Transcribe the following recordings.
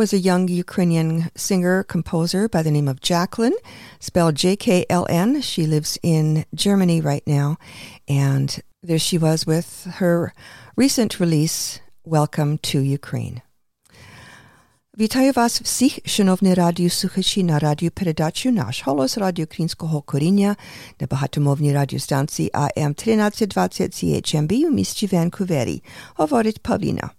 And that was a young Ukrainian singer composer by the name of Jacqueline, spelled J K L N. She lives in Germany right now. And there she was with her recent release, Welcome to Ukraine. Вітаю вас всіх, шановні радіослухачі на радіопередачу «Наш голос» радіоукраїнського коріння на багатомовній радіостанції АМ 1320 CHMB у місті Ванкувері. Говорить Павліна.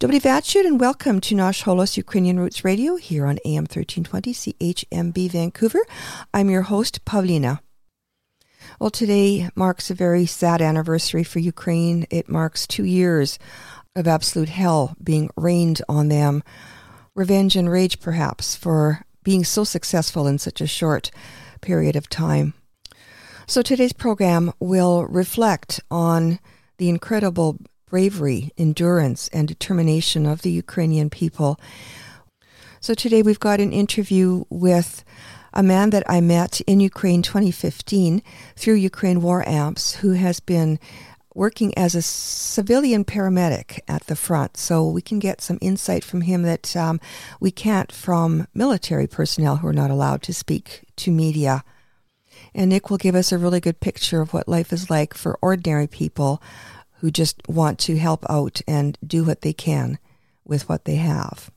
Dobry and welcome to Nash Holos Ukrainian Roots Radio here on AM 1320 CHMB Vancouver. I'm your host, Pawlina. Well, today marks a very sad anniversary for Ukraine. It marks two years of absolute hell being rained on them. Revenge and rage, perhaps, for being so successful in such a short period of time. So today's program will reflect on the incredible bravery, endurance, and determination of the Ukrainian people. So today we've got an interview with a man that I met in Ukraine 2015 through Ukraine War Amps who has been working as a civilian paramedic at the front. So we can get some insight from him that um, we can't from military personnel who are not allowed to speak to media. And Nick will give us a really good picture of what life is like for ordinary people who just want to help out and do what they can with what they have.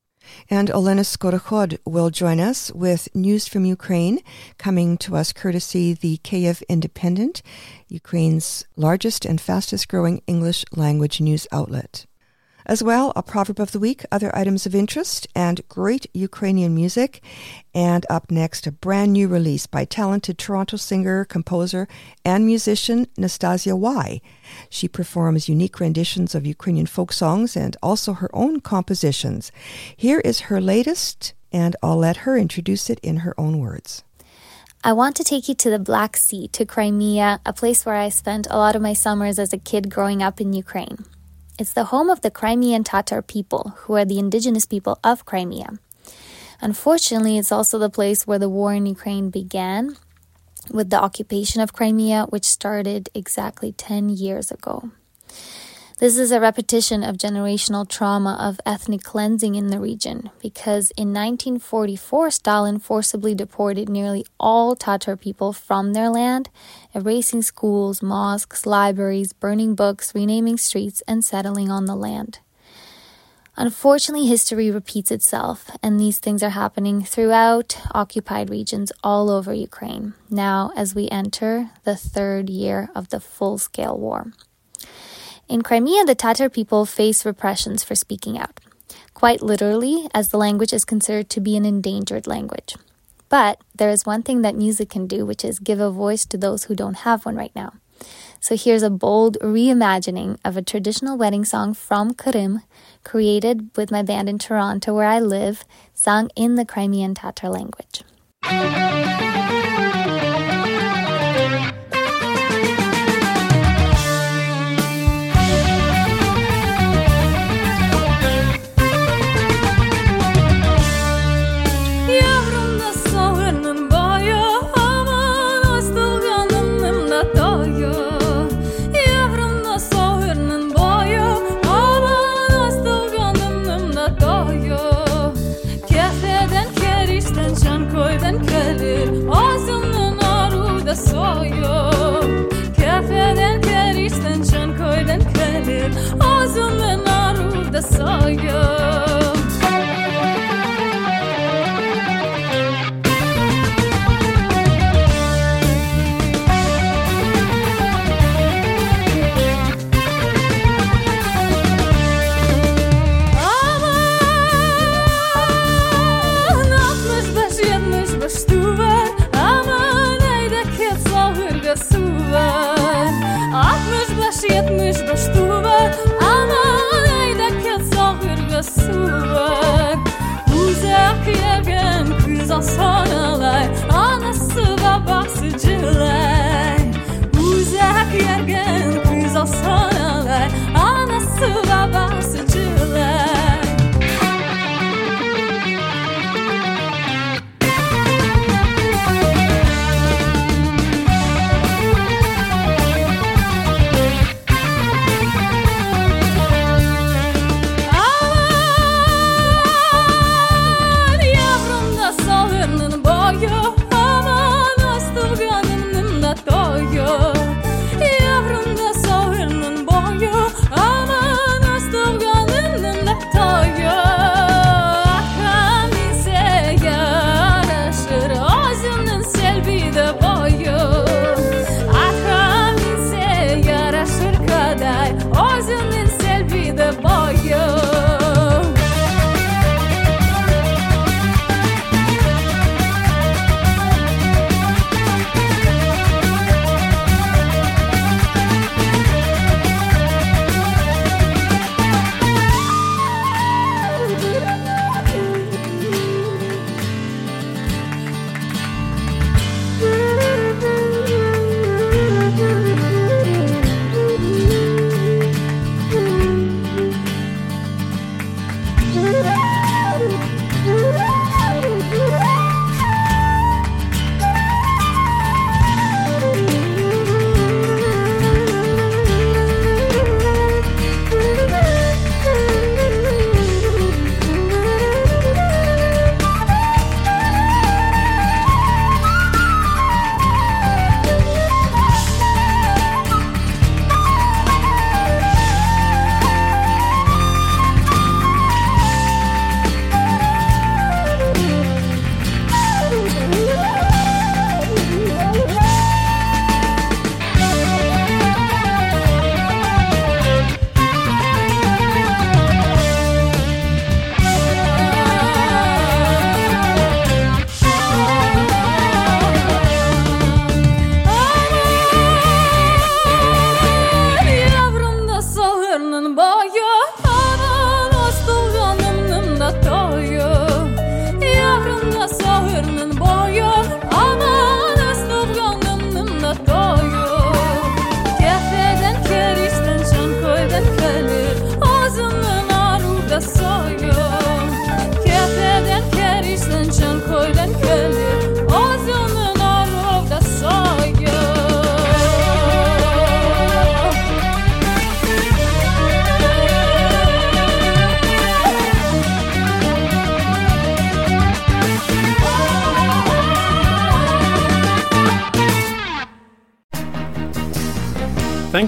And Olena Skorokhod will join us with news from Ukraine, coming to us courtesy the Kyiv Independent, Ukraine's largest and fastest growing English language news outlet. As well, a proverb of the week, other items of interest, and great Ukrainian music. And up next, a brand new release by talented Toronto singer, composer, and musician Nastasia Y. She performs unique renditions of Ukrainian folk songs and also her own compositions. Here is her latest, and I'll let her introduce it in her own words. I want to take you to the Black Sea, to Crimea, a place where I spent a lot of my summers as a kid growing up in Ukraine. It's the home of the Crimean Tatar people, who are the indigenous people of Crimea. Unfortunately, it's also the place where the war in Ukraine began with the occupation of Crimea, which started exactly 10 years ago. This is a repetition of generational trauma of ethnic cleansing in the region because in 1944, Stalin forcibly deported nearly all Tatar people from their land, erasing schools, mosques, libraries, burning books, renaming streets, and settling on the land. Unfortunately, history repeats itself, and these things are happening throughout occupied regions all over Ukraine now as we enter the third year of the full scale war. In Crimea, the Tatar people face repressions for speaking out, quite literally, as the language is considered to be an endangered language. But there is one thing that music can do, which is give a voice to those who don't have one right now. So here's a bold reimagining of a traditional wedding song from Krim, created with my band in Toronto, where I live, sung in the Crimean Tatar language. sonralar Anası babasıcılar Uzak yergen kız o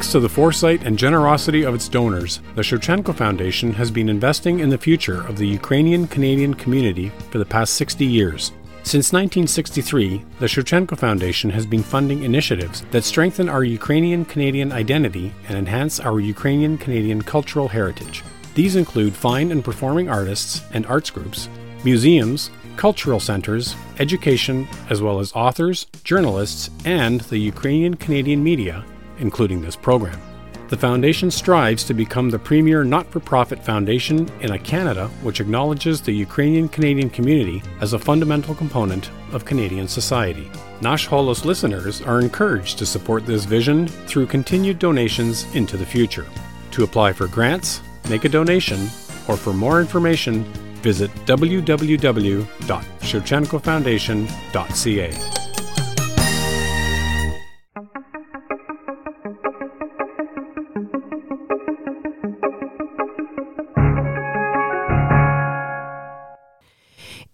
Thanks to the foresight and generosity of its donors, the Shevchenko Foundation has been investing in the future of the Ukrainian Canadian community for the past 60 years. Since 1963, the Shevchenko Foundation has been funding initiatives that strengthen our Ukrainian Canadian identity and enhance our Ukrainian Canadian cultural heritage. These include fine and performing artists and arts groups, museums, cultural centers, education, as well as authors, journalists, and the Ukrainian Canadian media including this program. The Foundation strives to become the premier not for profit foundation in a Canada which acknowledges the Ukrainian Canadian community as a fundamental component of Canadian society. Nash Holos listeners are encouraged to support this vision through continued donations into the future. To apply for grants, make a donation, or for more information, visit www.shevchenkofoundation.ca.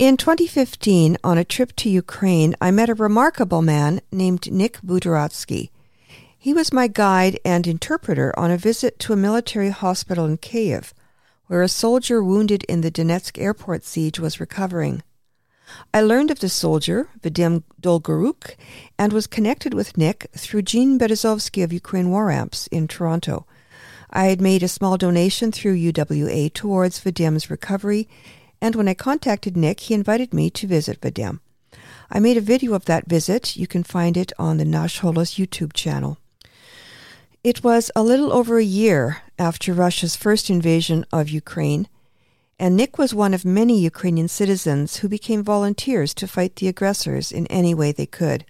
In 2015, on a trip to Ukraine, I met a remarkable man named Nick Buderatsky. He was my guide and interpreter on a visit to a military hospital in Kiev, where a soldier wounded in the Donetsk airport siege was recovering. I learned of the soldier, Vadim Dolgoruk, and was connected with Nick through Jean Berezovsky of Ukraine War Amps in Toronto. I had made a small donation through UWA towards Vadim's recovery and when I contacted Nick, he invited me to visit Vadim. I made a video of that visit. You can find it on the Nash Holos YouTube channel. It was a little over a year after Russia's first invasion of Ukraine, and Nick was one of many Ukrainian citizens who became volunteers to fight the aggressors in any way they could.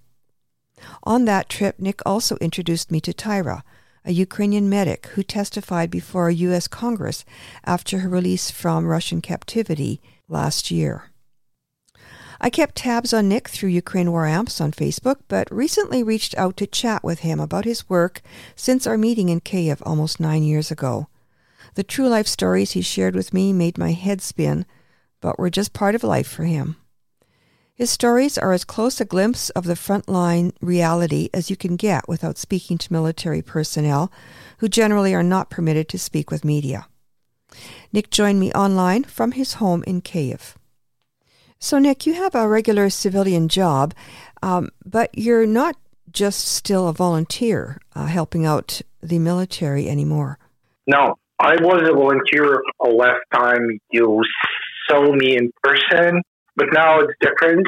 On that trip, Nick also introduced me to Taira, a Ukrainian medic who testified before a U.S. Congress after her release from Russian captivity last year. I kept tabs on Nick through Ukraine War Amps on Facebook, but recently reached out to chat with him about his work since our meeting in Kiev almost nine years ago. The true life stories he shared with me made my head spin, but were just part of life for him. His stories are as close a glimpse of the frontline reality as you can get without speaking to military personnel, who generally are not permitted to speak with media. Nick joined me online from his home in Kiev. So, Nick, you have a regular civilian job, um, but you're not just still a volunteer uh, helping out the military anymore. No, I was a volunteer last time you saw me in person but now it's different.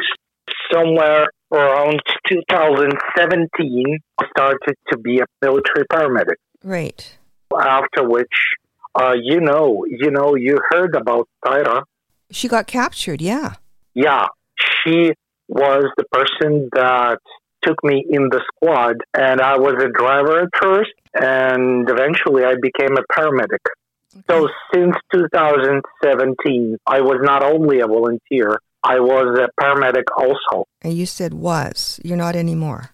Somewhere around 2017, I started to be a military paramedic. Right. After which, uh, you know, you know, you heard about Taira. She got captured. Yeah. Yeah, she was the person that took me in the squad, and I was a driver at first, and eventually I became a paramedic. So since 2017, I was not only a volunteer, I was a paramedic also. And you said was. You're not anymore.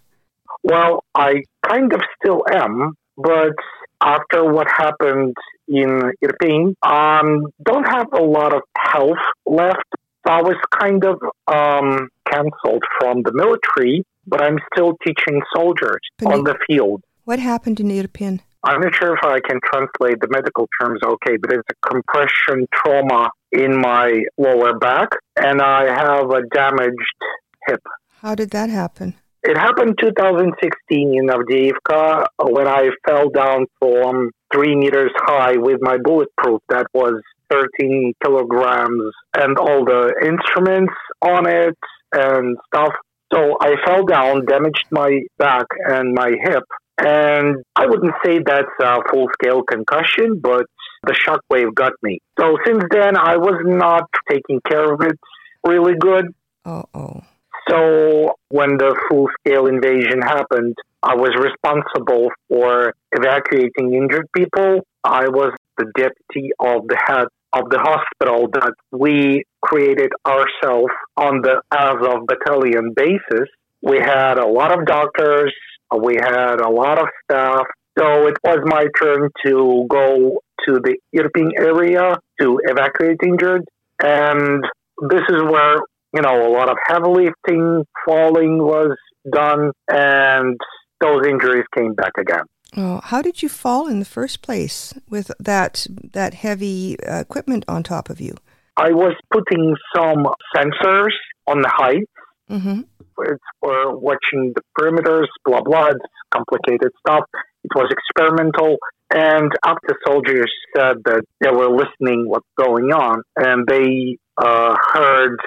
Well, I kind of still am, but after what happened in Irpin, um, don't have a lot of health left. I was kind of um, canceled from the military, but I'm still teaching soldiers on the field. What happened in Irpin? I'm not sure if I can translate the medical terms okay, but it's a compression trauma in my lower back, and I have a damaged hip. How did that happen? It happened 2016 in Avdiivka when I fell down from three meters high with my bulletproof that was 13 kilograms and all the instruments on it and stuff. So I fell down, damaged my back and my hip, and I wouldn't say that's a full scale concussion, but the shockwave got me. So since then, I was not taking care of it really good. Uh oh. So when the full scale invasion happened, I was responsible for evacuating injured people. I was the deputy of the head of the hospital that we created ourselves on the Azov battalion basis. We had a lot of doctors, we had a lot of staff. So it was my turn to go to the Irpin area to evacuate injured. And this is where, you know, a lot of heavy lifting, falling was done, and those injuries came back again. Oh, how did you fall in the first place with that that heavy uh, equipment on top of you? I was putting some sensors on the height. Mm-hmm. It's for watching the perimeters, blah blah. It's complicated stuff. It was experimental, and after soldiers said that they were listening what's going on, and they uh, heard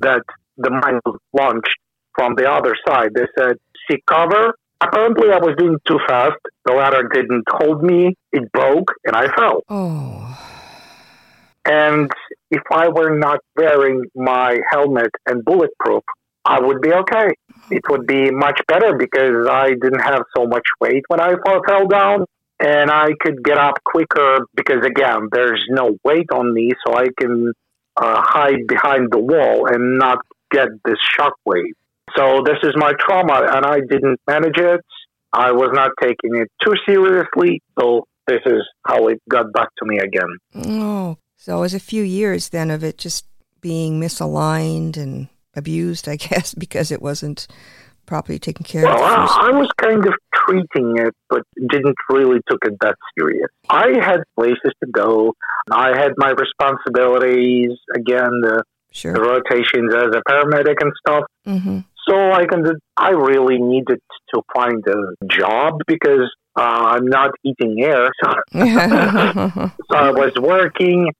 that the mine was launched from the other side. They said, "Seek cover." Apparently, I was doing too fast. The ladder didn't hold me. It broke, and I fell. Oh. And if I were not wearing my helmet and bulletproof, I would be okay. It would be much better because I didn't have so much weight when I fell down and I could get up quicker because again, there's no weight on me, so I can uh, hide behind the wall and not get this shock wave. So this is my trauma, and I didn't manage it. I was not taking it too seriously, so this is how it got back to me again. Oh, so it was a few years then of it just being misaligned and abused, I guess, because it wasn't properly taken care well, of. I, I was kind of treating it, but didn't really took it that serious. I had places to go. I had my responsibilities. Again, the, Sure. the rotations as a paramedic and stuff. Mm-hmm. So I can. I really needed to find a job because uh, I'm not eating air. So I was working.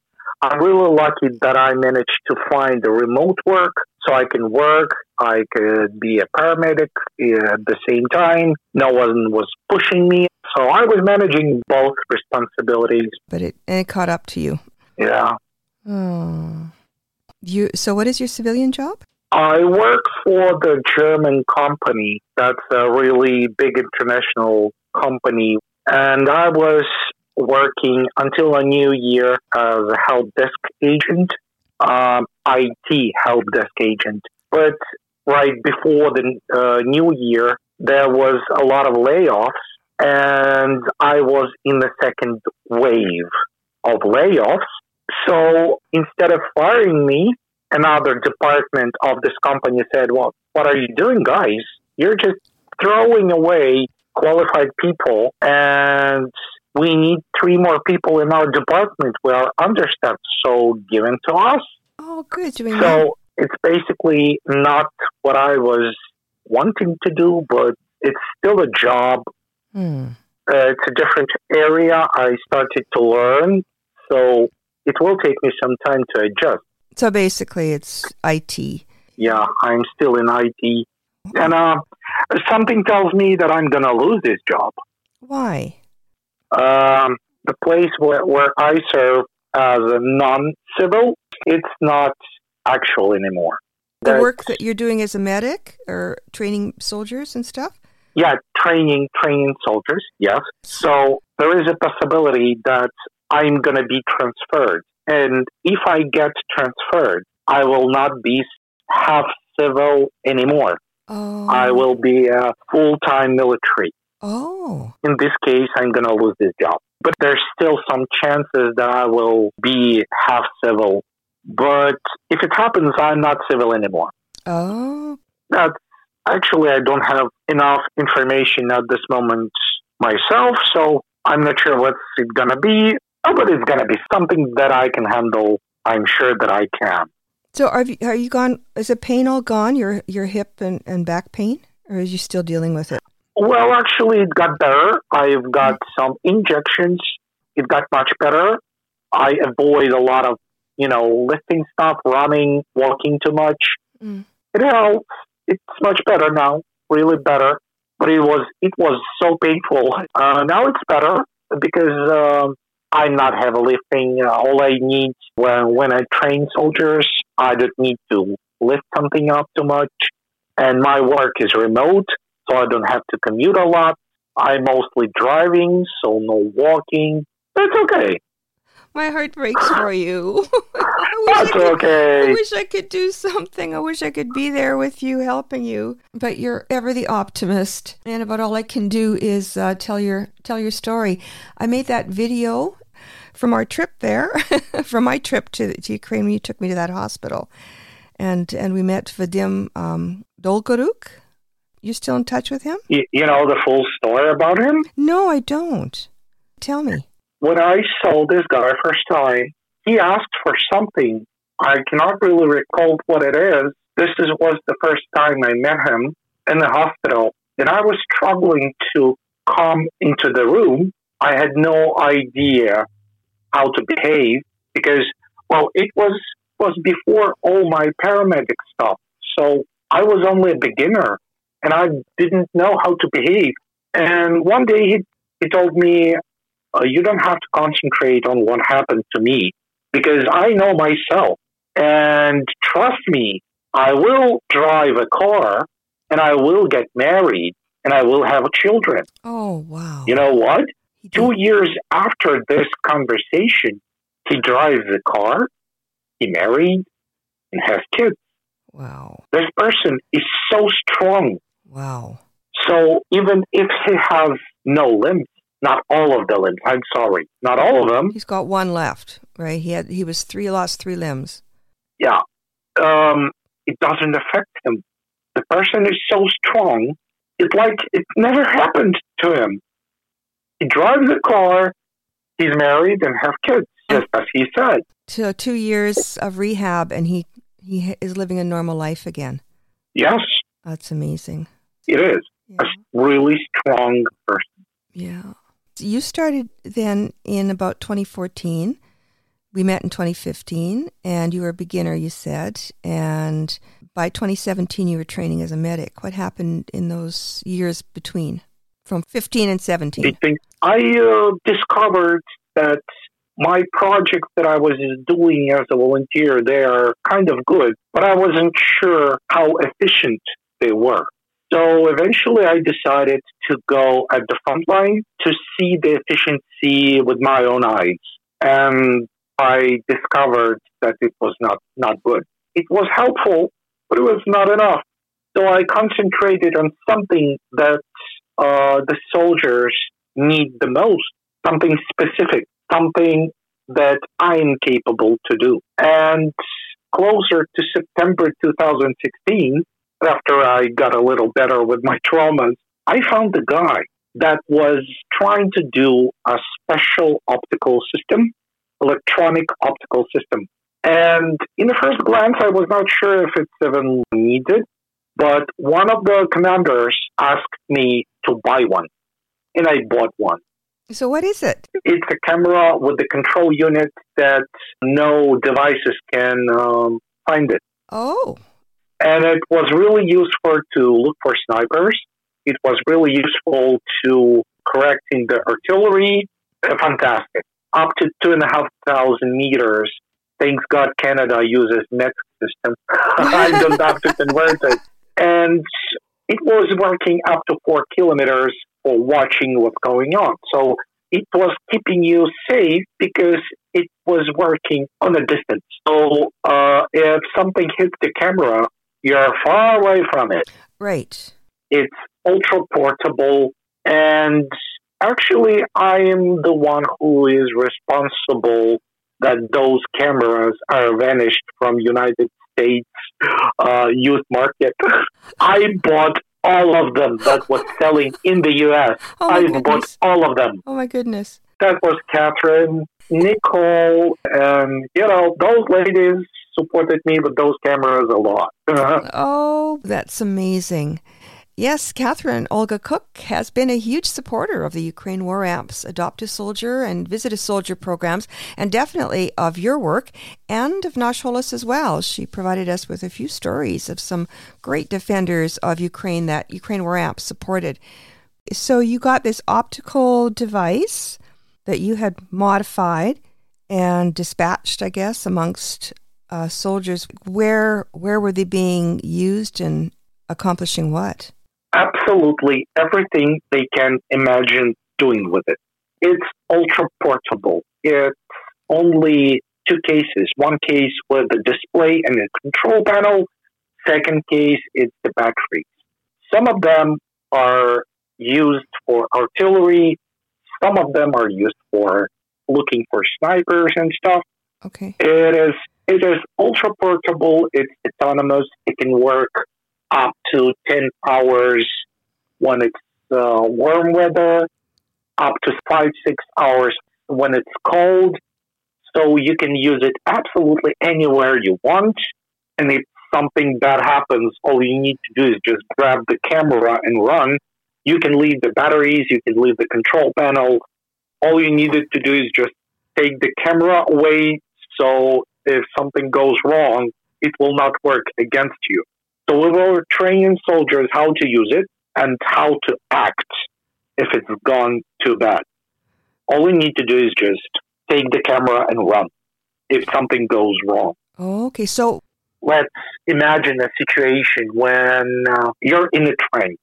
I'm really lucky that I managed to find the remote work so I can work. I could be a paramedic at the same time. No one was pushing me. So I was managing both responsibilities. but it and it caught up to you. Yeah. Oh. You so what is your civilian job? I work for the German company. That's a really big international company. And I was working until a new year as a help desk agent, um, IT help desk agent. But right before the uh, new year, there was a lot of layoffs, and I was in the second wave of layoffs. So instead of firing me, another department of this company said, Well, what are you doing, guys? You're just throwing away qualified people, and we need three more people in our department. We are understaffed, so give them to us. Oh, good. So it's basically not what I was wanting to do, but it's still a job. Hmm. Uh, it's a different area. I started to learn, so it will take me some time to adjust. So basically, it's IT. Yeah, I'm still in IT, and uh, something tells me that I'm gonna lose this job. Why? Um, the place where, where I serve as a non-civil, it's not actual anymore. The Uh, work that you're doing as a medic or training soldiers and stuff? Yeah, training training soldiers. Yes. So there is a possibility that I'm going to be transferred, and if I get transferred, I will not be half civil anymore. Oh. I will be a full time military. Oh. In this case, I'm going to lose this job. But there's still some chances that I will be half civil. But if it happens, I'm not civil anymore. Oh. That's actually, I don't have enough information at this moment myself, so I'm not sure what's it gonna be, oh, but it's gonna be something that I can handle. I'm sure that I can. So are you, are you gone? Is the pain all gone? Your your hip and, and back pain, or is you still dealing with it? Well, actually, it got better. I've got some injections. It got much better. I avoid a lot of, you know, lifting stuff, running, walking too much. Mm. It helps. It's much better now, really better. But it was it was so painful. Uh, now it's better because um, I'm not heavy lifting. Uh, all I need when when I train soldiers, I don't need to lift something up too much. And my work is remote, so I don't have to commute a lot. I'm mostly driving, so no walking. It's okay. My heart breaks for you. Wish I That's could- I wish I could do something. I wish I could be there with you, helping you. But you're ever the optimist, and about all I can do is uh, tell your tell your story. I made that video from our trip there, from my trip to, to Ukraine when you took me to that hospital, and and we met Vadim um, Dolgoruk. You're still in touch with him? Y- you know the full story about him? No, I don't. Tell me. When I saw this guy first time, he asked for something. I cannot really recall what it is. This is, was the first time I met him in the hospital, and I was struggling to come into the room. I had no idea how to behave because, well, it was was before all my paramedic stuff. So I was only a beginner, and I didn't know how to behave. And one day he, he told me, uh, "You don't have to concentrate on what happened to me because I know myself, and trust me, I will drive a car, and I will get married, and I will have children." Oh, wow. You know what? Two years after this conversation, he drives a car, he married, and has kids. Wow. This person is so strong. Wow. So even if he has no limbs, not all of the limbs, I'm sorry, not all of them, He's got one left, right? He had he was three lost three limbs. yeah, um, it doesn't affect him. The person is so strong, it's like it never happened to him. He drives a car, he's married, and have kids, just as he said. So two years of rehab, and he he is living a normal life again. Yes, That's amazing. It is. Yeah. A really strong person. Yeah. You started then in about 2014. We met in 2015, and you were a beginner, you said. And by 2017, you were training as a medic. What happened in those years between, from 15 and 17? I uh, discovered that my projects that I was doing as a volunteer, they are kind of good, but I wasn't sure how efficient they were. So eventually I decided to go at the front line to see the efficiency with my own eyes. And I discovered that it was not, not good. It was helpful, but it was not enough. So I concentrated on something that uh, the soldiers need the most, something specific, something that I'm capable to do. And closer to September 2016, after I got a little better with my traumas, I found a guy that was trying to do a special optical system, electronic optical system. And in the first glance, I was not sure if it's even needed, but one of the commanders asked me to buy one, and I bought one. So, what is it? It's a camera with the control unit that no devices can um, find it. Oh, And it was really useful to look for snipers. It was really useful to correcting the artillery. Uh, Fantastic. Up to two and a half thousand meters. Thanks God Canada uses metric system. I don't have to convert it. And it was working up to four kilometers for watching what's going on. So it was keeping you safe because it was working on a distance. So uh, if something hits the camera, you're far away from it. right. It's ultra portable, and actually, I am the one who is responsible that those cameras are vanished from United States uh, youth market. I bought all of them that was selling in the U.S. Oh, I bought all of them. Oh, my goodness. That was Catherine, Nicole, and you know those ladies supported me with those cameras a lot. Oh, that's amazing. Yes, Catherine Olga Cook has been a huge supporter of the Ukraine War Amps Adopt a Soldier and Visit a Soldier programs, and definitely of your work and of Nash Holos as well. She provided us with a few stories of some great defenders of Ukraine that Ukraine War Amps supported. So you got this optical device that you had modified and dispatched, I guess, amongst uh, soldiers. Where where were they being used and accomplishing what? Absolutely everything they can imagine doing with it. It's ultra portable. It's only two cases. One case with the display and the control panel. Second case, is the batteries. Some of them are used for artillery. Some of them are used for looking for snipers and stuff. Okay. It is it is ultra portable. It's autonomous. It can work up to 10 hours when it's uh, warm weather, up to five, six hours when it's cold. So you can use it absolutely anywhere you want. And if something bad happens, all you need to do is just grab the camera and run. You can leave the batteries, you can leave the control panel. All you needed to do is just take the camera away so if something goes wrong, it will not work against you. So we will train soldiers how to use it and how to act if it's gone too bad. All we need to do is just take the camera and run if something goes wrong. Okay, so let's imagine a situation when uh, you're in a trench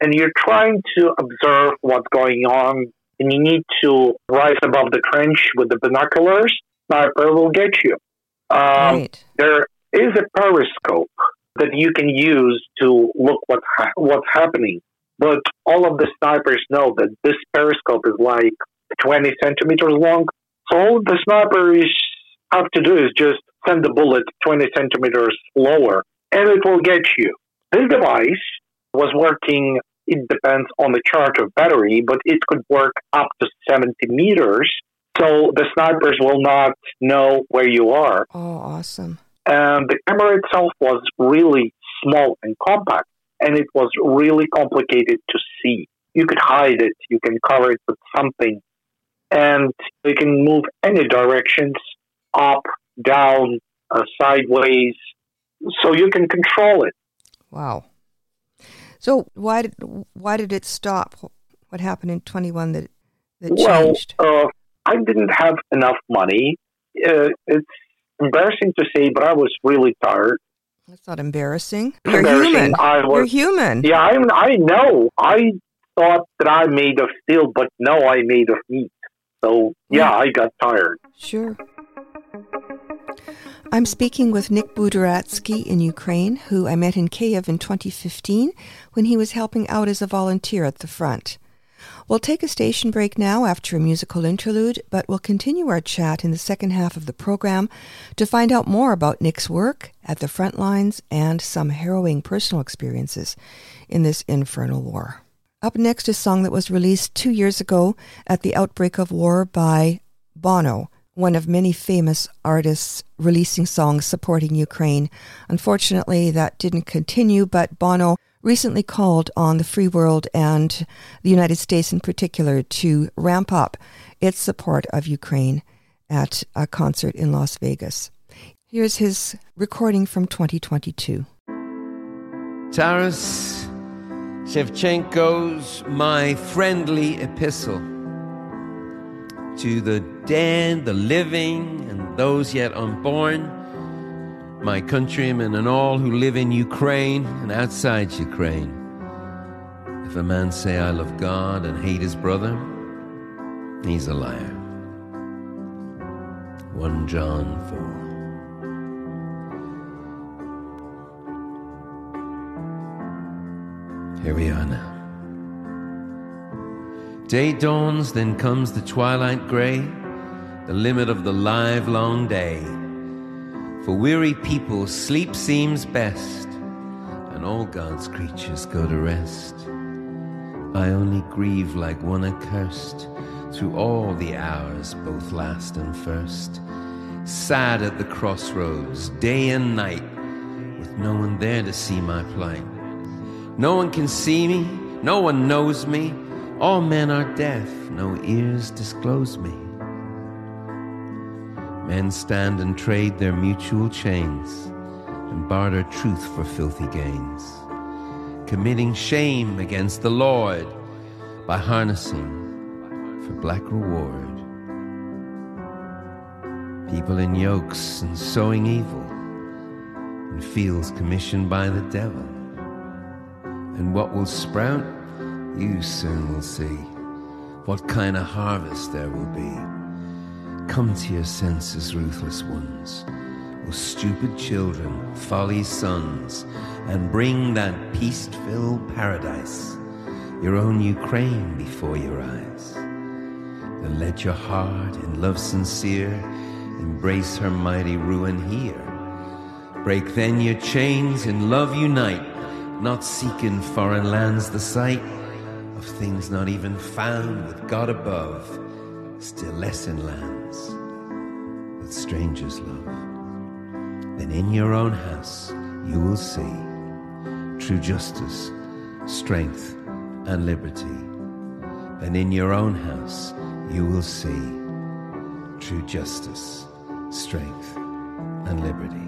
and you're trying to observe what's going on and you need to rise above the trench with the binoculars. Sniper will get you. Um, right. There is a periscope that you can use to look what's ha- what's happening. But all of the snipers know that this periscope is like 20 centimeters long. So all the snipers have to do is just send the bullet 20 centimeters lower, and it will get you. This device was working, it depends on the charge of battery, but it could work up to 70 meters. So the snipers will not know where you are. Oh, awesome. And the camera itself was really small and compact, and it was really complicated to see. You could hide it, you can cover it with something, and you can move any directions up, down, uh, sideways, so you can control it. Wow. So why did why did it stop? What happened in twenty one that that well, changed? Uh, I didn't have enough money. Uh, it's embarrassing to say, but I was really tired. That's not embarrassing. You're human. Was, You're human. Yeah, I, I know. I thought that I made of steel, but no, I made of meat. So, yeah, I got tired. Sure. I'm speaking with Nick Buderatsky in Ukraine, who I met in Kiev in 2015 when he was helping out as a volunteer at the front. We'll take a station break now after a musical interlude, but we'll continue our chat in the second half of the program to find out more about Nick's work at the front lines and some harrowing personal experiences in this infernal war. Up next, a song that was released two years ago at the outbreak of war by Bono, one of many famous artists releasing songs supporting Ukraine. Unfortunately, that didn't continue, but Bono recently called on the free world and the United States in particular to ramp up its support of Ukraine at a concert in Las Vegas. Here's his recording from 2022. Taras Shevchenko's My Friendly Epistle to the dead, the living, and those yet unborn my countrymen and all who live in Ukraine and outside Ukraine. If a man say I love God and hate his brother, he's a liar. 1 John 4. Here we are now. Day dawns, then comes the twilight gray, the limit of the live long day. For weary people, sleep seems best, and all God's creatures go to rest. I only grieve like one accursed through all the hours, both last and first. Sad at the crossroads, day and night, with no one there to see my plight. No one can see me, no one knows me. All men are deaf, no ears disclose me. Men stand and trade their mutual chains and barter truth for filthy gains, committing shame against the Lord by harnessing for black reward. People in yokes and sowing evil in fields commissioned by the devil. And what will sprout, you soon will see. What kind of harvest there will be. Come to your senses, ruthless ones, O stupid children, folly's sons, and bring that peace filled paradise, your own Ukraine before your eyes. Then let your heart, in love sincere, embrace her mighty ruin here. Break then your chains, in love unite, not seek in foreign lands the sight of things not even found with God above, still less in lands that strangers love. Then in your own house you will see true justice, strength, and liberty. Then in your own house you will see true justice, strength, and liberty.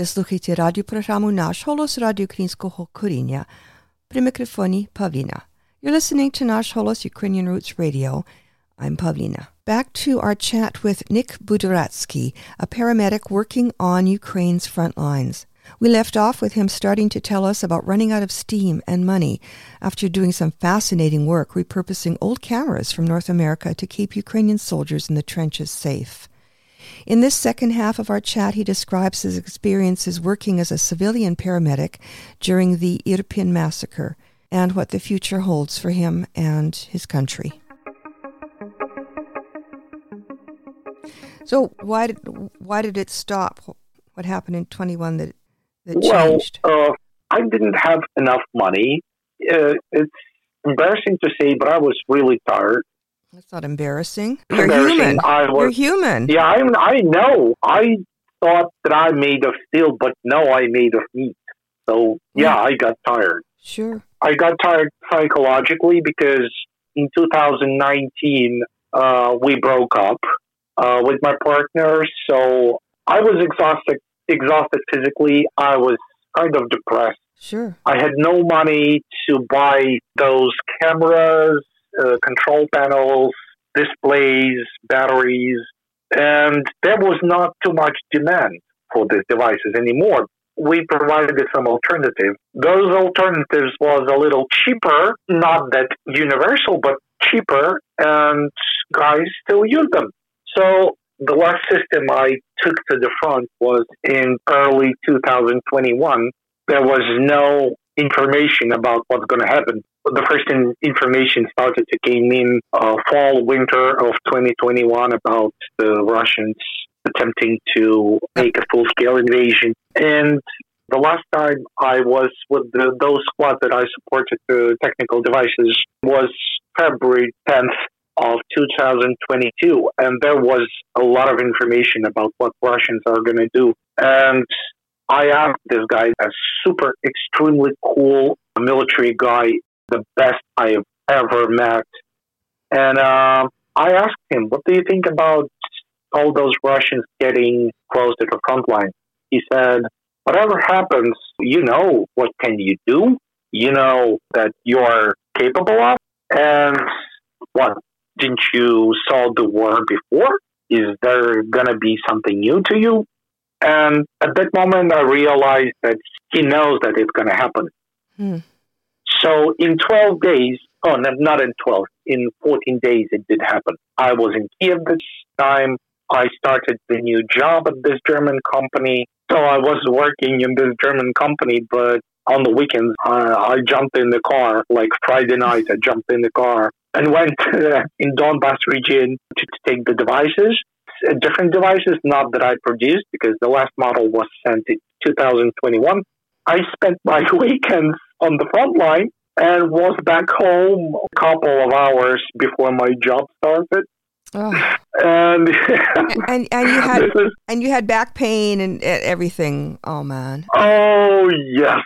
Poslušajte radioprogramu Naš Holos Radio Krinského Korinja. Pri mikrofoni Pavlina. You're listening to Nash Holos Ukrainian Roots Radio. I'm Pawlina. Back to our chat with Nick Buderatsky, a paramedic working on Ukraine's front lines. We left off with him starting to tell us about running out of steam and money after doing some fascinating work repurposing old cameras from North America to keep Ukrainian soldiers in the trenches safe. In this second half of our chat, he describes his experiences working as a civilian paramedic during the Irpin massacre and what the future holds for him and his country. So why did why did it stop? What happened in 21 that that Well, changed? uh, I didn't have enough money. Uh, it's embarrassing to say, but I was really tired. That's not embarrassing. You're Embarrassing. human. I You're human. yeah, I'm, I know. I thought that I made of steel, but no, I made of meat. So yeah, I got tired. Sure. I got tired psychologically because in 2019 uh, we broke up uh, with my partner, so I was exhausted. Exhausted physically, I was kind of depressed. Sure. I had no money to buy those cameras, uh, control panels, displays, batteries, and there was not too much demand for these devices anymore. We provided some alternative. Those alternatives was a little cheaper, not that universal, but cheaper, and guys still use them. So the last system I took to the front was in early 2021 there was no information about what's going to happen. The first in, information started to came in uh, fall winter of 2021 about the Russians attempting to make a full scale invasion. And the last time I was with the, those squads that I supported the technical devices was February 10th of 2022, and there was a lot of information about what Russians are going to do. And I asked this guy, a super, extremely cool military guy, the best I have ever met. And uh, I asked him, what do you think about all those Russians getting close to the front line? He said, whatever happens, you know what can you do? You know that you are capable of. And what, didn't you saw the war before? Is there going to be something new to you? And at that moment, I realized that he knows that it's going to happen. Hmm. So in 12 days, oh, no, not in 12, in 14 days, it did happen. I was in Kiev this time. I started the new job at this German company. So I was working in this German company, but on the weekends, uh, I jumped in the car, like Friday night, I jumped in the car and went uh, in Donbass region to, to take the devices uh, different devices, not that I produced because the last model was sent in 2021. I spent my weekends on the front line and was back home a couple of hours before my job started. Oh. And And and you had is, and you had back pain and everything. Oh man. oh yes,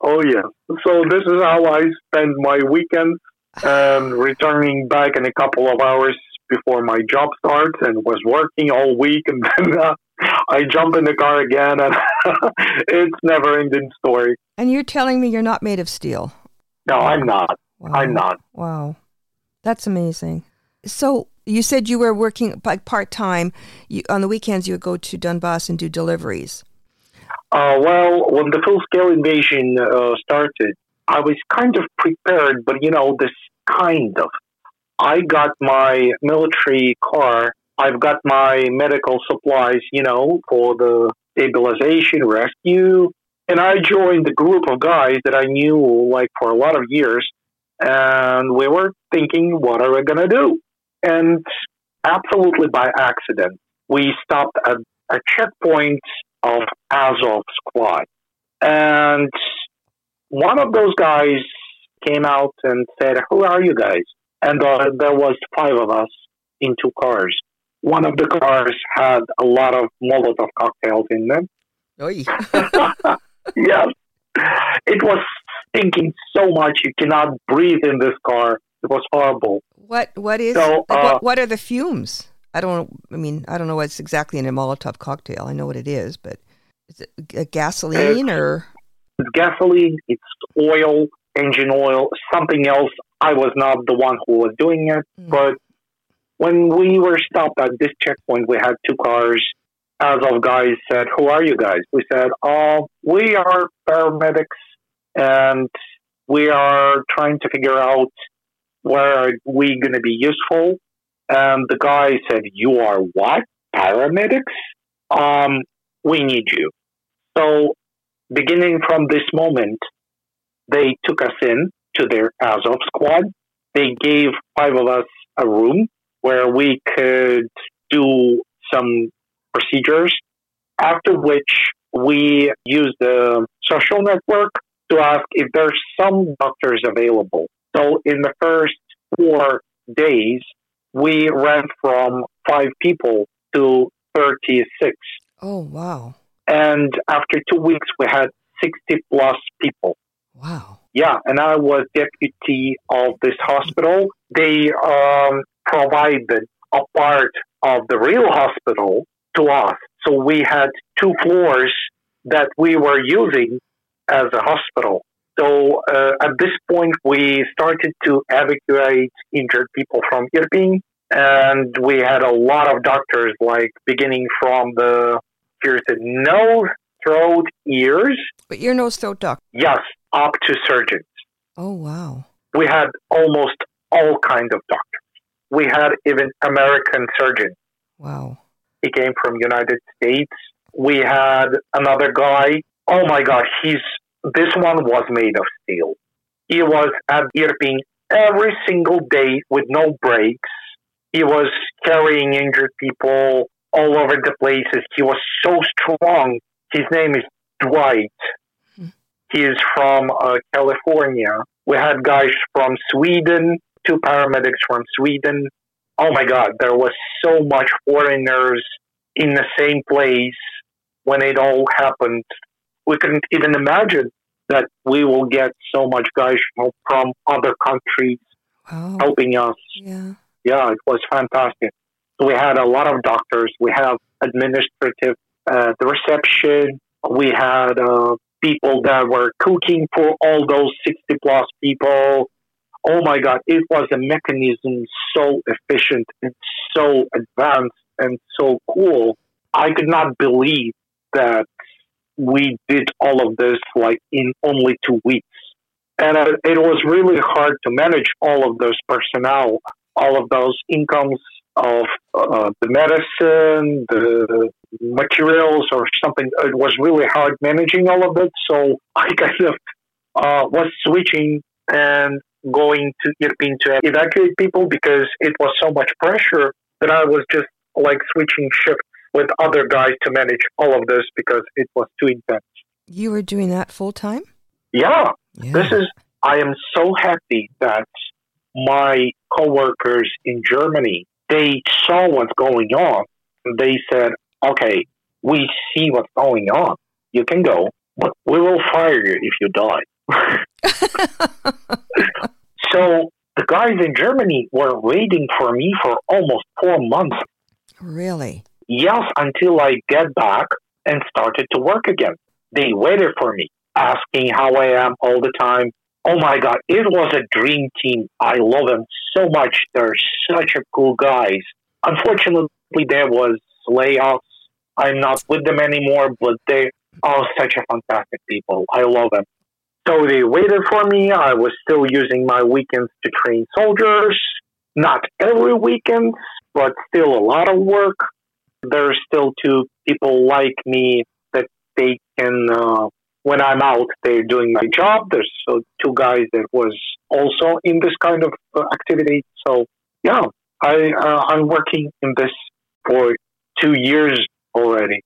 oh yes. So this is how I spend my weekends and returning back in a couple of hours before my job starts and was working all week and then uh, I jump in the car again and it's never ending story. And you're telling me you're not made of steel. No, I'm not. Wow. I'm not. Wow. That's amazing. So you said you were working like part time. You on the weekends you would go to Donbass and do deliveries. Uh, well, when the full scale invasion uh, started, I was kind of prepared, but you know, this kind of. I got my military car. I've got my medical supplies, you know, for the stabilization, rescue. And I joined the group of guys that I knew like for a lot of years. And we were thinking, what are we going to do? And absolutely by accident, we stopped at a checkpoint of Azov squad. And one of those guys came out and said, Who are you guys? And uh, there was five of us in two cars. One of the cars had a lot of Molotov cocktails in them. Oy. yes. It was stinking so much you cannot breathe in this car. It was horrible. What what is So, uh, what, what are the fumes? I don't. I mean, I don't know what's exactly in a Molotov cocktail. I know what it is, but is it g- gasoline or? It's gasoline, it's oil, engine oil, something else. I was not the one who was doing it, Mm. but when we were stopped at this checkpoint, we had two cars. As of guys said, "Who are you guys?" We said, "Oh, we are paramedics, and we are trying to figure out where are we going to be useful." And the guy said, "You are what? Paramedics? Um, we need you." So beginning from this moment, they took us in to their Azov squad. They gave five of us a room where we could do some procedures, after which we used the social network to ask if there's some doctors available. So in the first four days, we ran from five people to 36. Oh wow, And after two weeks, we had 60 plus people. wow. Yeah, and I was deputy of this hospital. They um, provided a part of the real hospital to us. So we had two floors that we were using as a hospital. So uh, at this point, we started to evacuate injured people from Irpin, and we had a lot of doctors, like beginning from the here's the nose, throat, ears, But ear, nose, throat, doctor. yes, up to surgeons. Oh wow. We had almost all kinds of doctors. We had even American surgeons. Wow. He came from United States. We had another guy. Oh my God, he's this one was made of steel. He was at Irpin every single day with no breaks. He was carrying injured people all over the places. He was so strong. His name is Dwight. He is from uh, California. We had guys from Sweden, two paramedics from Sweden. Oh my God, there was so much foreigners in the same place when it all happened. We couldn't even imagine that we will get so much guys from other countries Wow. helping us. Yeah. Yeah, it was fantastic. So we had a lot of doctors. We have administrative, uh, the reception. We had uh, people that were cooking for all those 60 plus people. Oh my God, it was a mechanism so efficient and so advanced and so cool. I could not believe that we did all of this like in only two weeks. And uh, it was really hard to manage all of those personnel, all of those incomes of uh, the medicine, the materials, or something. It was really hard managing all of it. So I kind of uh, was switching and going to Irpin to evacuate people because it was so much pressure that I was just like switching shifts with other guys to manage all of this because it was too intense. You were doing that full time? Yeah, Yeah. this is, I am so happy that my coworkers in Germany, they saw what's going on. They said, okay, we see what's going on. You can go, but we will fire you if you die. so the guys in Germany were waiting for me for almost four months. really? Yes, until I get back and started to work again. They waited for me, asking how I am all the time. Oh my God, it was a dream team. I love them so much. They're such a cool guys. Unfortunately, there was layoffs. I'm not with them anymore, but they are such a fantastic people. I love them. So they waited for me. I was still using my weekends to train soldiers. Not every weekend, but still a lot of work. There's still two people like me that they can, uh, when I'm out, they're doing my job. There's uh, two guys that was also in this kind of uh, activity. So yeah, I uh, I'm working in this for two years already.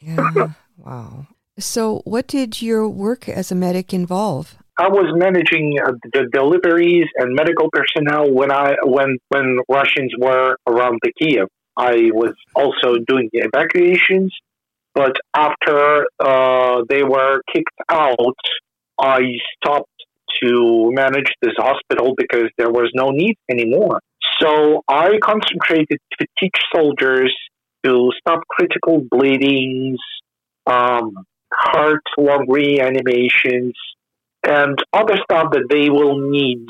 yeah. Wow. So, what did your work as a medic involve? I was managing uh, the deliveries and medical personnel when I when when Russians were around the Kiev. I was also doing the evacuations, but after uh, they were kicked out, I stopped to manage this hospital because there was no need anymore. So I concentrated to teach soldiers to stop critical bleedings, um, heart lung reanimations, and other stuff that they will need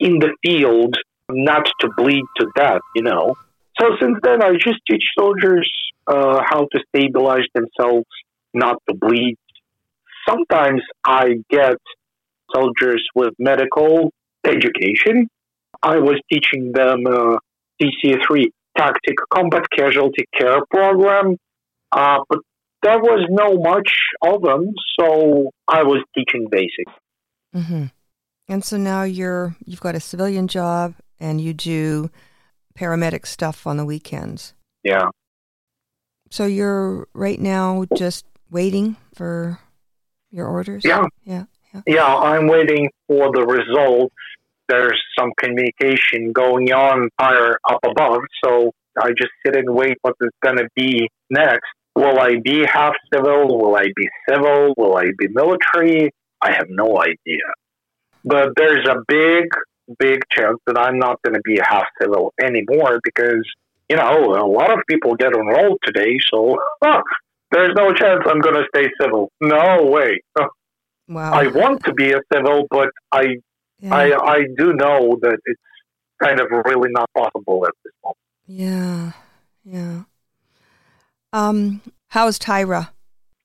in the field not to bleed to death, you know. So since then, I just teach soldiers uh, how to stabilize themselves, not to bleed. Sometimes I get soldiers with medical education. I was teaching them uh, TCA3 Tactic Combat Casualty Care Program, uh, but there was no much of them, so I was teaching basics. Mm-hmm. And so now you're you've got a civilian job and you do paramedic stuff on the weekends. Yeah. So you're right now just waiting for your orders. Yeah. Yeah. Yeah. Yeah. I'm waiting for the results. There's some communication going on higher up above, so I just sit and wait what is going to be next. Will I be half civil? Will I be civil? Will I be military? I have no idea. But there's a big, big chance that I'm not going to be a half civil anymore because, you know, a lot of people get enrolled today, so huh, there's no chance I'm going to stay civil. No way. Wow. I want to be a civil, but I, yeah. I, I do know that it's kind of really not possible at this moment. Yeah. Yeah. Um, how's Taira?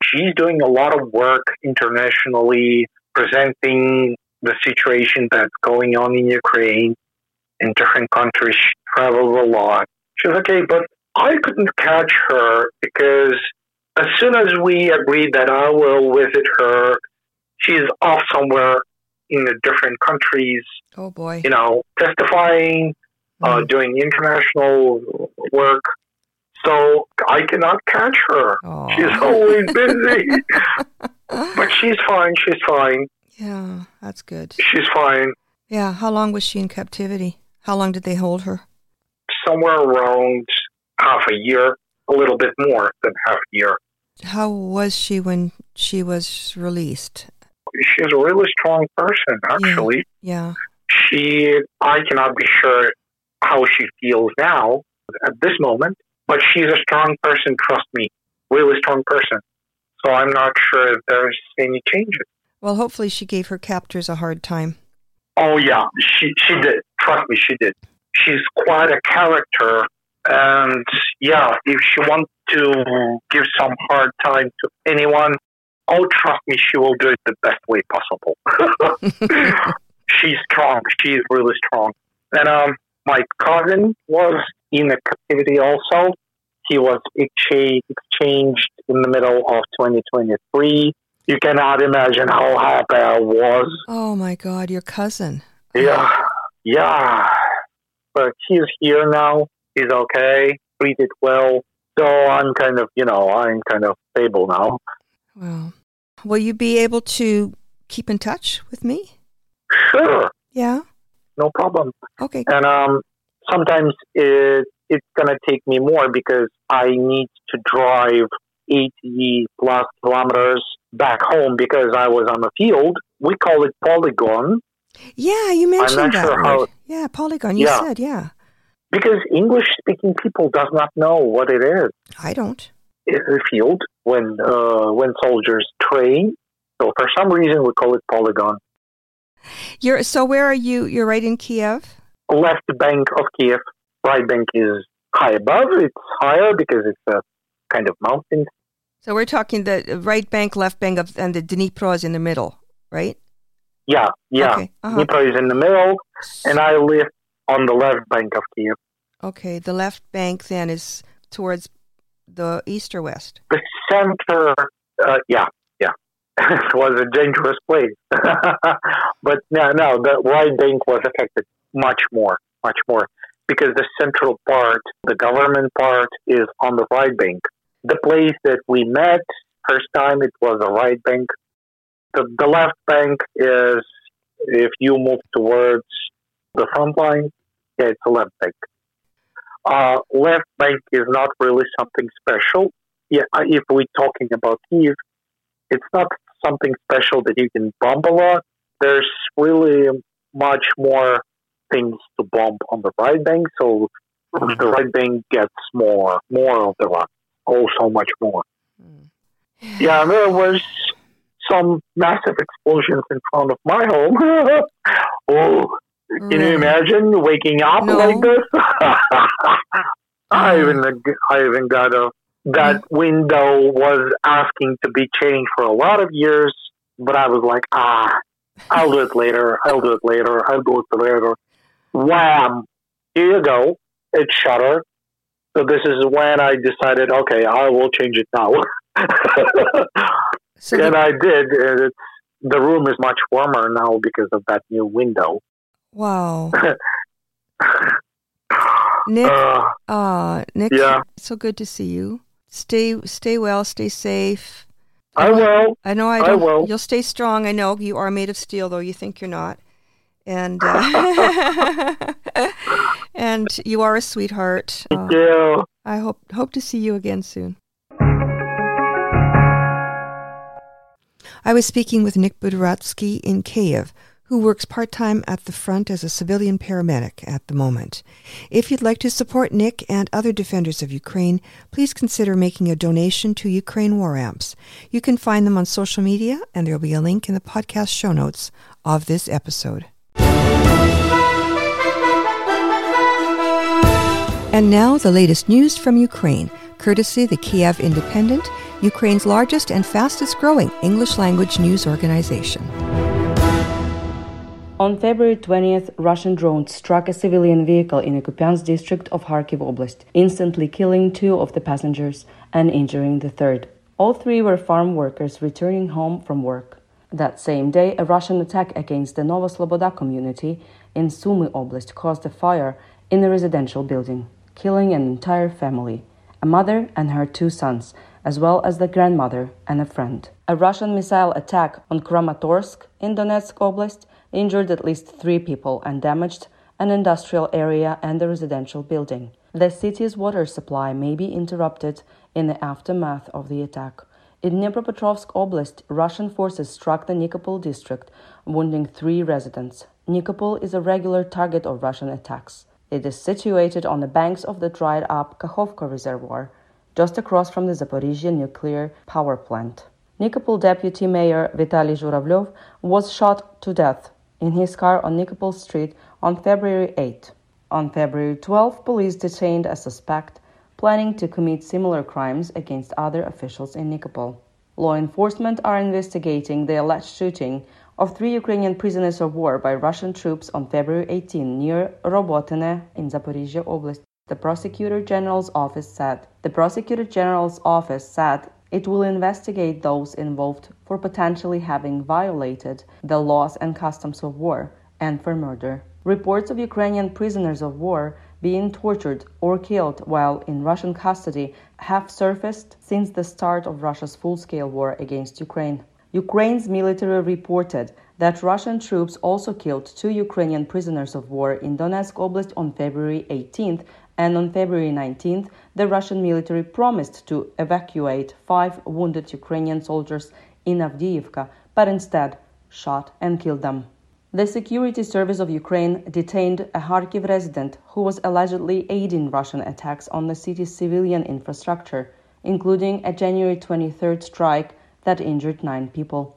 She's doing a lot of work internationally, presenting the situation that's going on in Ukraine in different countries. She travels a lot. She's okay, but I couldn't catch her because as soon as we agreed that I will visit her, she's off somewhere in the different countries, Oh boy. you know, testifying, uh, Mm. doing international work. So I cannot catch her. Aw. She's always busy. but she's fine. She's fine. Yeah, that's good. She's fine. Yeah. How long was she in captivity? How long did they hold her? Somewhere around half a year, a little bit more than half a year. How was she when she was released? She's a really strong person, actually. Yeah. She, I cannot be sure how she feels now at this moment, but she's a strong person, trust me. Really strong person. So I'm not sure if there's any changes. Well, hopefully she gave her captors a hard time. Oh yeah, she she did. Trust me, she did. She's quite a character, and yeah, if she wants to give some hard time to anyone, oh trust me, she will do it the best way possible. She's strong. She's really strong. And um, my cousin was in a captivity also. He was exchanged in the middle of 2023. You cannot imagine how happy I was. Oh my God, your cousin. Yeah, yeah. But he's here now. He's okay. Treated well. So I'm kind of, you know, I'm kind of stable now. Well, will you be able to keep in touch with me? Sure, Yeah. no problem. Okay. And um, sometimes it it's gonna take me more because I need to drive 80 plus kilometers back home because I was on the field. We call it polygon Yeah, you mentioned that. sure how- Yeah, polygon. You Yeah. said, yeah. because English speaking people does not know what it is. I don't. in the field when uh, when soldiers train. So for some reason we call it polygon. You're so where are you? You're right in Kiev. Left bank of Kiev, right bank is high above. It's higher because it's a kind of mountain. So we're talking the right bank, left bank, of, and the Dnipro is in the middle, right? Yeah, yeah. Okay, uh-huh. Dnipro is in the middle, and I live on the left bank of Kiev. Okay, the left bank then is towards the east or west? The center, uh, yeah, yeah. it was a dangerous place. but no, no, the right bank was affected much more, much more. Because the central part, the government part, is on the right bank. The place that we met, first time, it was the right bank. The, the left bank is, if you move towards the front line, yeah, it's a left bank. Uh, left bank is not really something special. Yeah, if we're talking about Kiev, it's not something special that you can bomb a lot. There's really much more things to bomb on the right bank, so mm-hmm. the right bank gets more, more of the rock, oh, so much more. Mm. Yeah, there was some massive explosions in front of my home. oh, can you imagine waking up no. like this? I even I even got a that mm. window was asking to be changed for a lot of years, but I was like, ah, I'll do it later. I'll do it later. I'll do it later. Wham! Here you go. It's shuttered. So this is when I decided, okay, I will change it now. so and the- I did. It's, the room is much warmer now because of that new window. Wow. Nick, uh, uh, Nick, yeah. so good to see you. Stay, stay well, stay safe. I, I will. I know I don't. I will. You'll stay strong. I know you are made of steel, though you think you're not. And uh, and you are a sweetheart. Thank uh, you. I hope hope to see you again soon. I was speaking with Nick Buderatsky in Kiev who works part time at the front as a civilian paramedic at the moment. If you'd like to support Nick and other defenders of Ukraine, please consider making a donation to Ukraine War Amps. You can find them on social media, and there will be a link in the podcast show notes of this episode. And now, the latest news from Ukraine, courtesy the Kyiv Independent, Ukraine's largest and fastest growing English language news organization. On February 20th, Russian drones struck a civilian vehicle in the Kupiansk district of Kharkiv Oblast, instantly killing two of the passengers and injuring the third. All three were farm workers returning home from work. That same day, a Russian attack against the Novosloboda community in Sumy Oblast caused a fire in a residential building, killing an entire family a mother and her two sons, as well as the grandmother and a friend. A Russian missile attack on Kramatorsk in Donetsk Oblast injured at least three people and damaged an industrial area and a residential building. The city's water supply may be interrupted in the aftermath of the attack. In Dnipropetrovsk Oblast, Russian forces struck the Nikopol district, wounding three residents. Nikopol is a regular target of Russian attacks. It is situated on the banks of the dried up Kakhovka Reservoir, just across from the Zaporizhia nuclear power plant. Nikopol deputy mayor Vitaly Zhuravlev was shot to death in his car on Nikopol Street on February 8. On February 12, police detained a suspect planning to commit similar crimes against other officials in Nikopol. Law enforcement are investigating the alleged shooting of three Ukrainian prisoners of war by Russian troops on February 18 near Robotyne in Zaporizhia Oblast. The Prosecutor General's office said. The Prosecutor General's office said it will investigate those involved for potentially having violated the laws and customs of war and for murder. Reports of Ukrainian prisoners of war being tortured or killed while in Russian custody have surfaced since the start of Russia's full scale war against Ukraine. Ukraine's military reported that Russian troops also killed two Ukrainian prisoners of war in Donetsk Oblast on February 18th and on February 19th, the Russian military promised to evacuate five wounded Ukrainian soldiers in Avdiivka, but instead shot and killed them. The Security Service of Ukraine detained a Kharkiv resident who was allegedly aiding Russian attacks on the city's civilian infrastructure, including a January 23rd strike that injured nine people.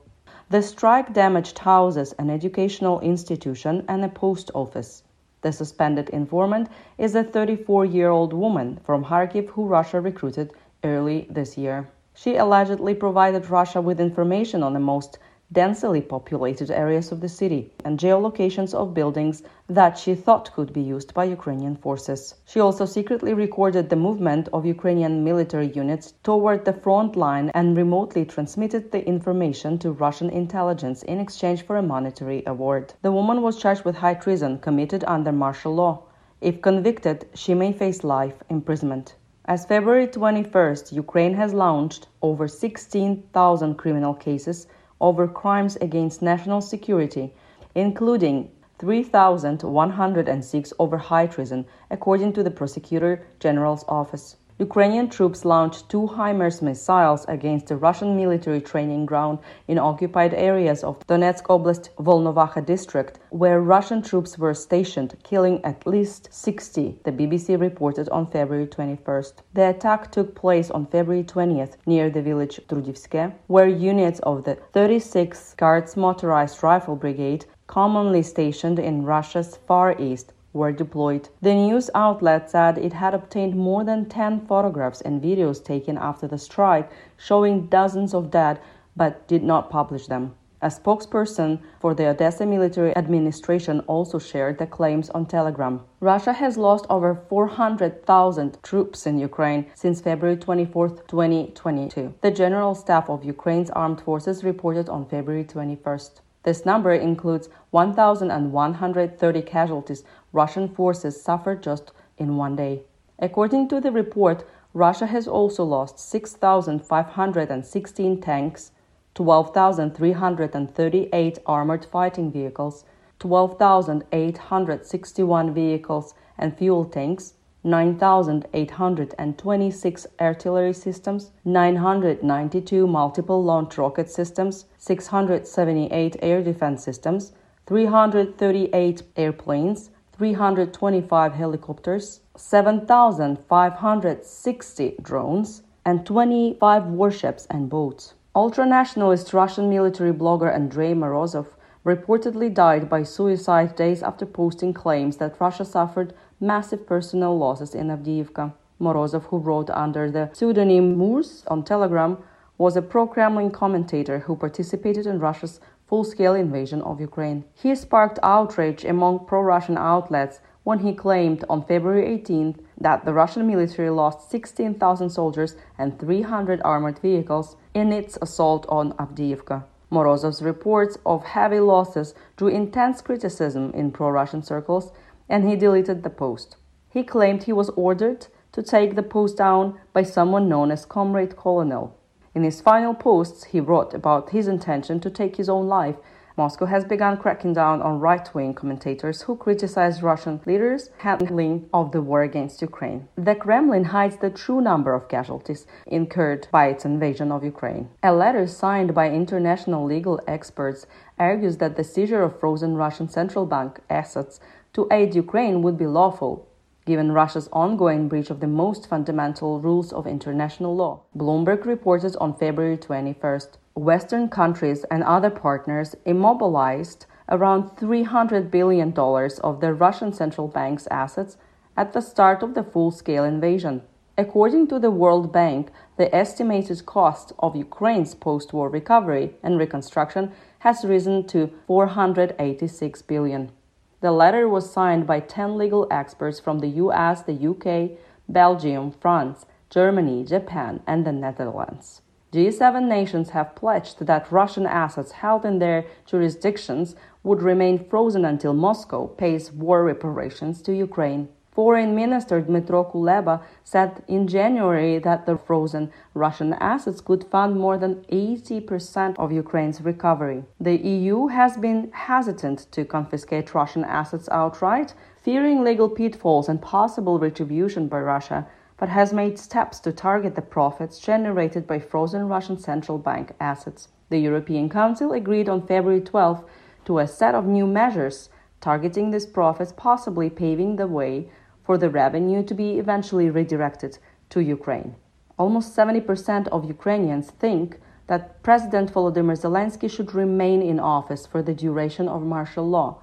The strike damaged houses, an educational institution, and a post office. The suspended informant is a 34 year old woman from Kharkiv who Russia recruited early this year. She allegedly provided Russia with information on the most densely populated areas of the city and geolocations of buildings that she thought could be used by Ukrainian forces. She also secretly recorded the movement of Ukrainian military units toward the front line and remotely transmitted the information to Russian intelligence in exchange for a monetary award. The woman was charged with high treason committed under martial law. If convicted, she may face life imprisonment. As February 21st, Ukraine has launched over 16,000 criminal cases over crimes against national security, including 3,106 over high treason, according to the Prosecutor General's office. Ukrainian troops launched two HIMARS missiles against a Russian military training ground in occupied areas of Donetsk Oblast Volnovakha district, where Russian troops were stationed, killing at least 60, the BBC reported on February 21st. The attack took place on February 20th near the village Trudivske, where units of the 36th Guards Motorized Rifle Brigade commonly stationed in Russia's Far East were deployed. The news outlet said it had obtained more than 10 photographs and videos taken after the strike showing dozens of dead, but did not publish them. A spokesperson for the Odessa military administration also shared the claims on Telegram. Russia has lost over 400,000 troops in Ukraine since February 24, 2022. The General Staff of Ukraine's armed forces reported on February 21st. This number includes 1,130 casualties Russian forces suffered just in one day. According to the report, Russia has also lost 6,516 tanks, 12,338 armored fighting vehicles, 12,861 vehicles and fuel tanks, 9,826 artillery systems, 992 multiple launch rocket systems, 678 air defense systems, 338 airplanes, 325 helicopters, 7,560 drones, and 25 warships and boats. Ultranationalist Russian military blogger Andrei Morozov reportedly died by suicide days after posting claims that Russia suffered massive personal losses in Avdiivka. Morozov, who wrote under the pseudonym Murz on Telegram, was a pro Kremlin commentator who participated in Russia's full scale invasion of Ukraine. He sparked outrage among pro Russian outlets when he claimed on February 18th that the Russian military lost 16,000 soldiers and 300 armored vehicles in its assault on Avdiivka. Morozov's reports of heavy losses drew intense criticism in pro Russian circles and he deleted the post. He claimed he was ordered to take the post down by someone known as Comrade Colonel. In his final posts, he wrote about his intention to take his own life. Moscow has begun cracking down on right wing commentators who criticize Russian leaders' handling of the war against Ukraine. The Kremlin hides the true number of casualties incurred by its invasion of Ukraine. A letter signed by international legal experts argues that the seizure of frozen Russian central bank assets to aid Ukraine would be lawful, given Russia's ongoing breach of the most fundamental rules of international law. Bloomberg reported on February 21st Western countries and other partners immobilized around $300 billion of the Russian central bank's assets at the start of the full scale invasion. According to the World Bank, the estimated cost of Ukraine's post war recovery and reconstruction has risen to 486 billion. The letter was signed by 10 legal experts from the US, the UK, Belgium, France, Germany, Japan, and the Netherlands. G7 nations have pledged that Russian assets held in their jurisdictions would remain frozen until Moscow pays war reparations to Ukraine. Foreign Minister Dmytro Kuleba said in January that the frozen Russian assets could fund more than 80% of Ukraine's recovery. The EU has been hesitant to confiscate Russian assets outright, fearing legal pitfalls and possible retribution by Russia, but has made steps to target the profits generated by frozen Russian central bank assets. The European Council agreed on February 12 to a set of new measures targeting these profits, possibly paving the way for the revenue to be eventually redirected to Ukraine. Almost 70% of Ukrainians think that President Volodymyr Zelensky should remain in office for the duration of martial law,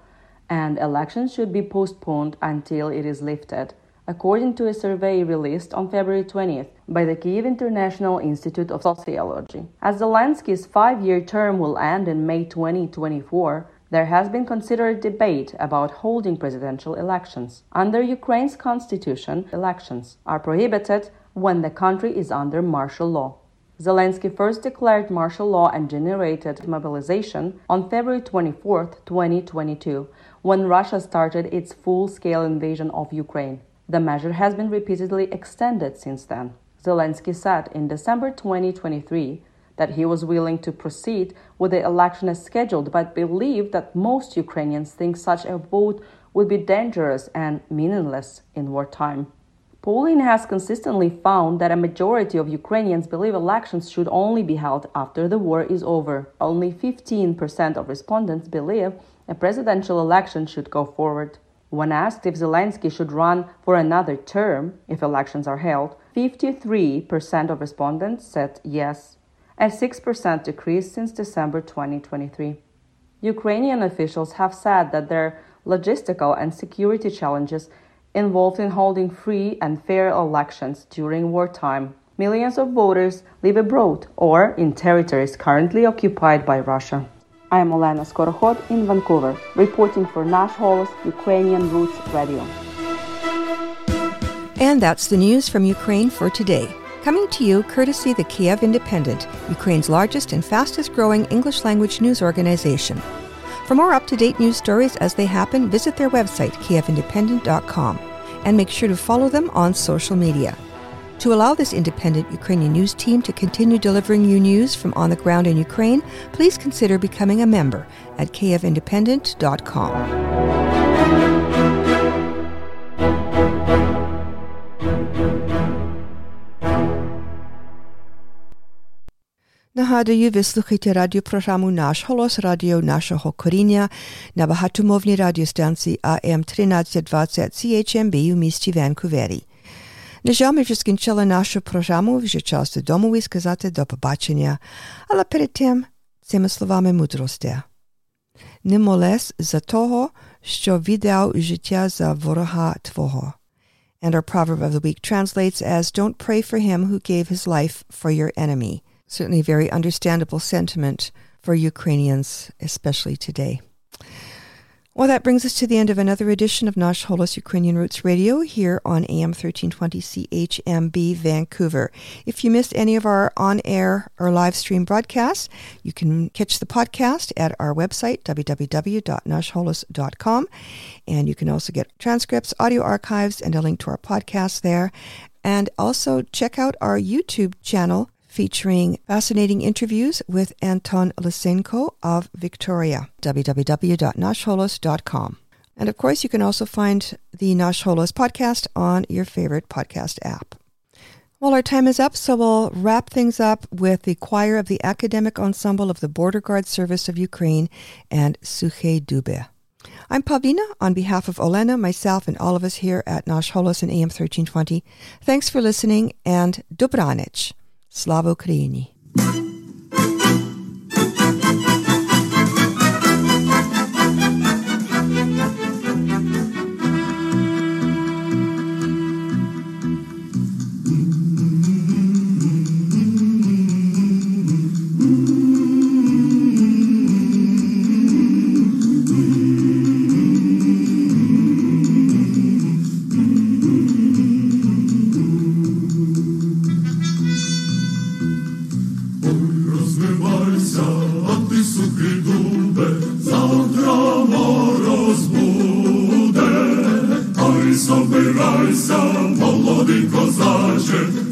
and elections should be postponed until it is lifted, according to a survey released on February 20th by the Kyiv International Institute of Sociology. As Zelensky's five year term will end in May 2024, there has been considered debate about holding presidential elections. Under Ukraine's constitution, elections are prohibited when the country is under martial law. Zelensky first declared martial law and generated mobilization on February 24, 2022, when Russia started its full scale invasion of Ukraine. The measure has been repeatedly extended since then. Zelensky said in December 2023 that he was willing to proceed with the election as scheduled, but believed that most Ukrainians think such a vote would be dangerous and meaningless in wartime. Polling has consistently found that a majority of Ukrainians believe elections should only be held after the war is over. Only 15% of respondents believe a presidential election should go forward. When asked if Zelensky should run for another term if elections are held, 53% of respondents said yes, a 6% decrease since December 2023. Ukrainian officials have said that their logistical and security challenges involved in holding free and fair elections during wartime. Millions of voters live abroad or in territories currently occupied by Russia. I am Olena Skorokhod in Vancouver, reporting for Nash Ukrainian Roots Radio. And that's the news from Ukraine for today. Coming to you courtesy the Kyiv Independent, Ukraine's largest and fastest growing English language news organization. For more up to date news stories as they happen, visit their website, kyivindependent.com, and make sure to follow them on social media. To allow this independent Ukrainian news team to continue delivering you news from on the ground in Ukraine, please consider becoming a member at kyivindependent.com. Ви слухаєте радіопрограму «Наш голос» радіо нашого коріння на багатомовній радіостанції АМ 1320 CHMB у місті Ванкувері. На жаль, ми вже скінчили нашу програму, вже час додому і сказати до побачення, але перед тим цими словами мудрості. Не молес за того, що віддав життя за ворога твого. And our proverb of the week translates as, Don't pray for him who gave his life for your enemy. Certainly a very understandable sentiment for Ukrainians, especially today. Well, that brings us to the end of another edition of Nash Holos Ukrainian Roots Radio here on AM 1320 CHMB Vancouver. If you missed any of our on air or live stream broadcasts, you can catch the podcast at our website, www.nashholos.com. And you can also get transcripts, audio archives, and a link to our podcast there. And also check out our YouTube channel featuring fascinating interviews with Anton Lysenko of Victoria, www.nashholos.com. And of course, you can also find the Nash Holos podcast on your favorite podcast app. Well, our time is up, so we'll wrap things up with the choir of the Academic Ensemble of the Border Guard Service of Ukraine and Suche Dube. I'm Pawlina on behalf of Olena, myself, and all of us here at Nash Holos and AM 1320. Thanks for listening and Dobranich. Slávo Kríni. Slava Ukraini. Зараз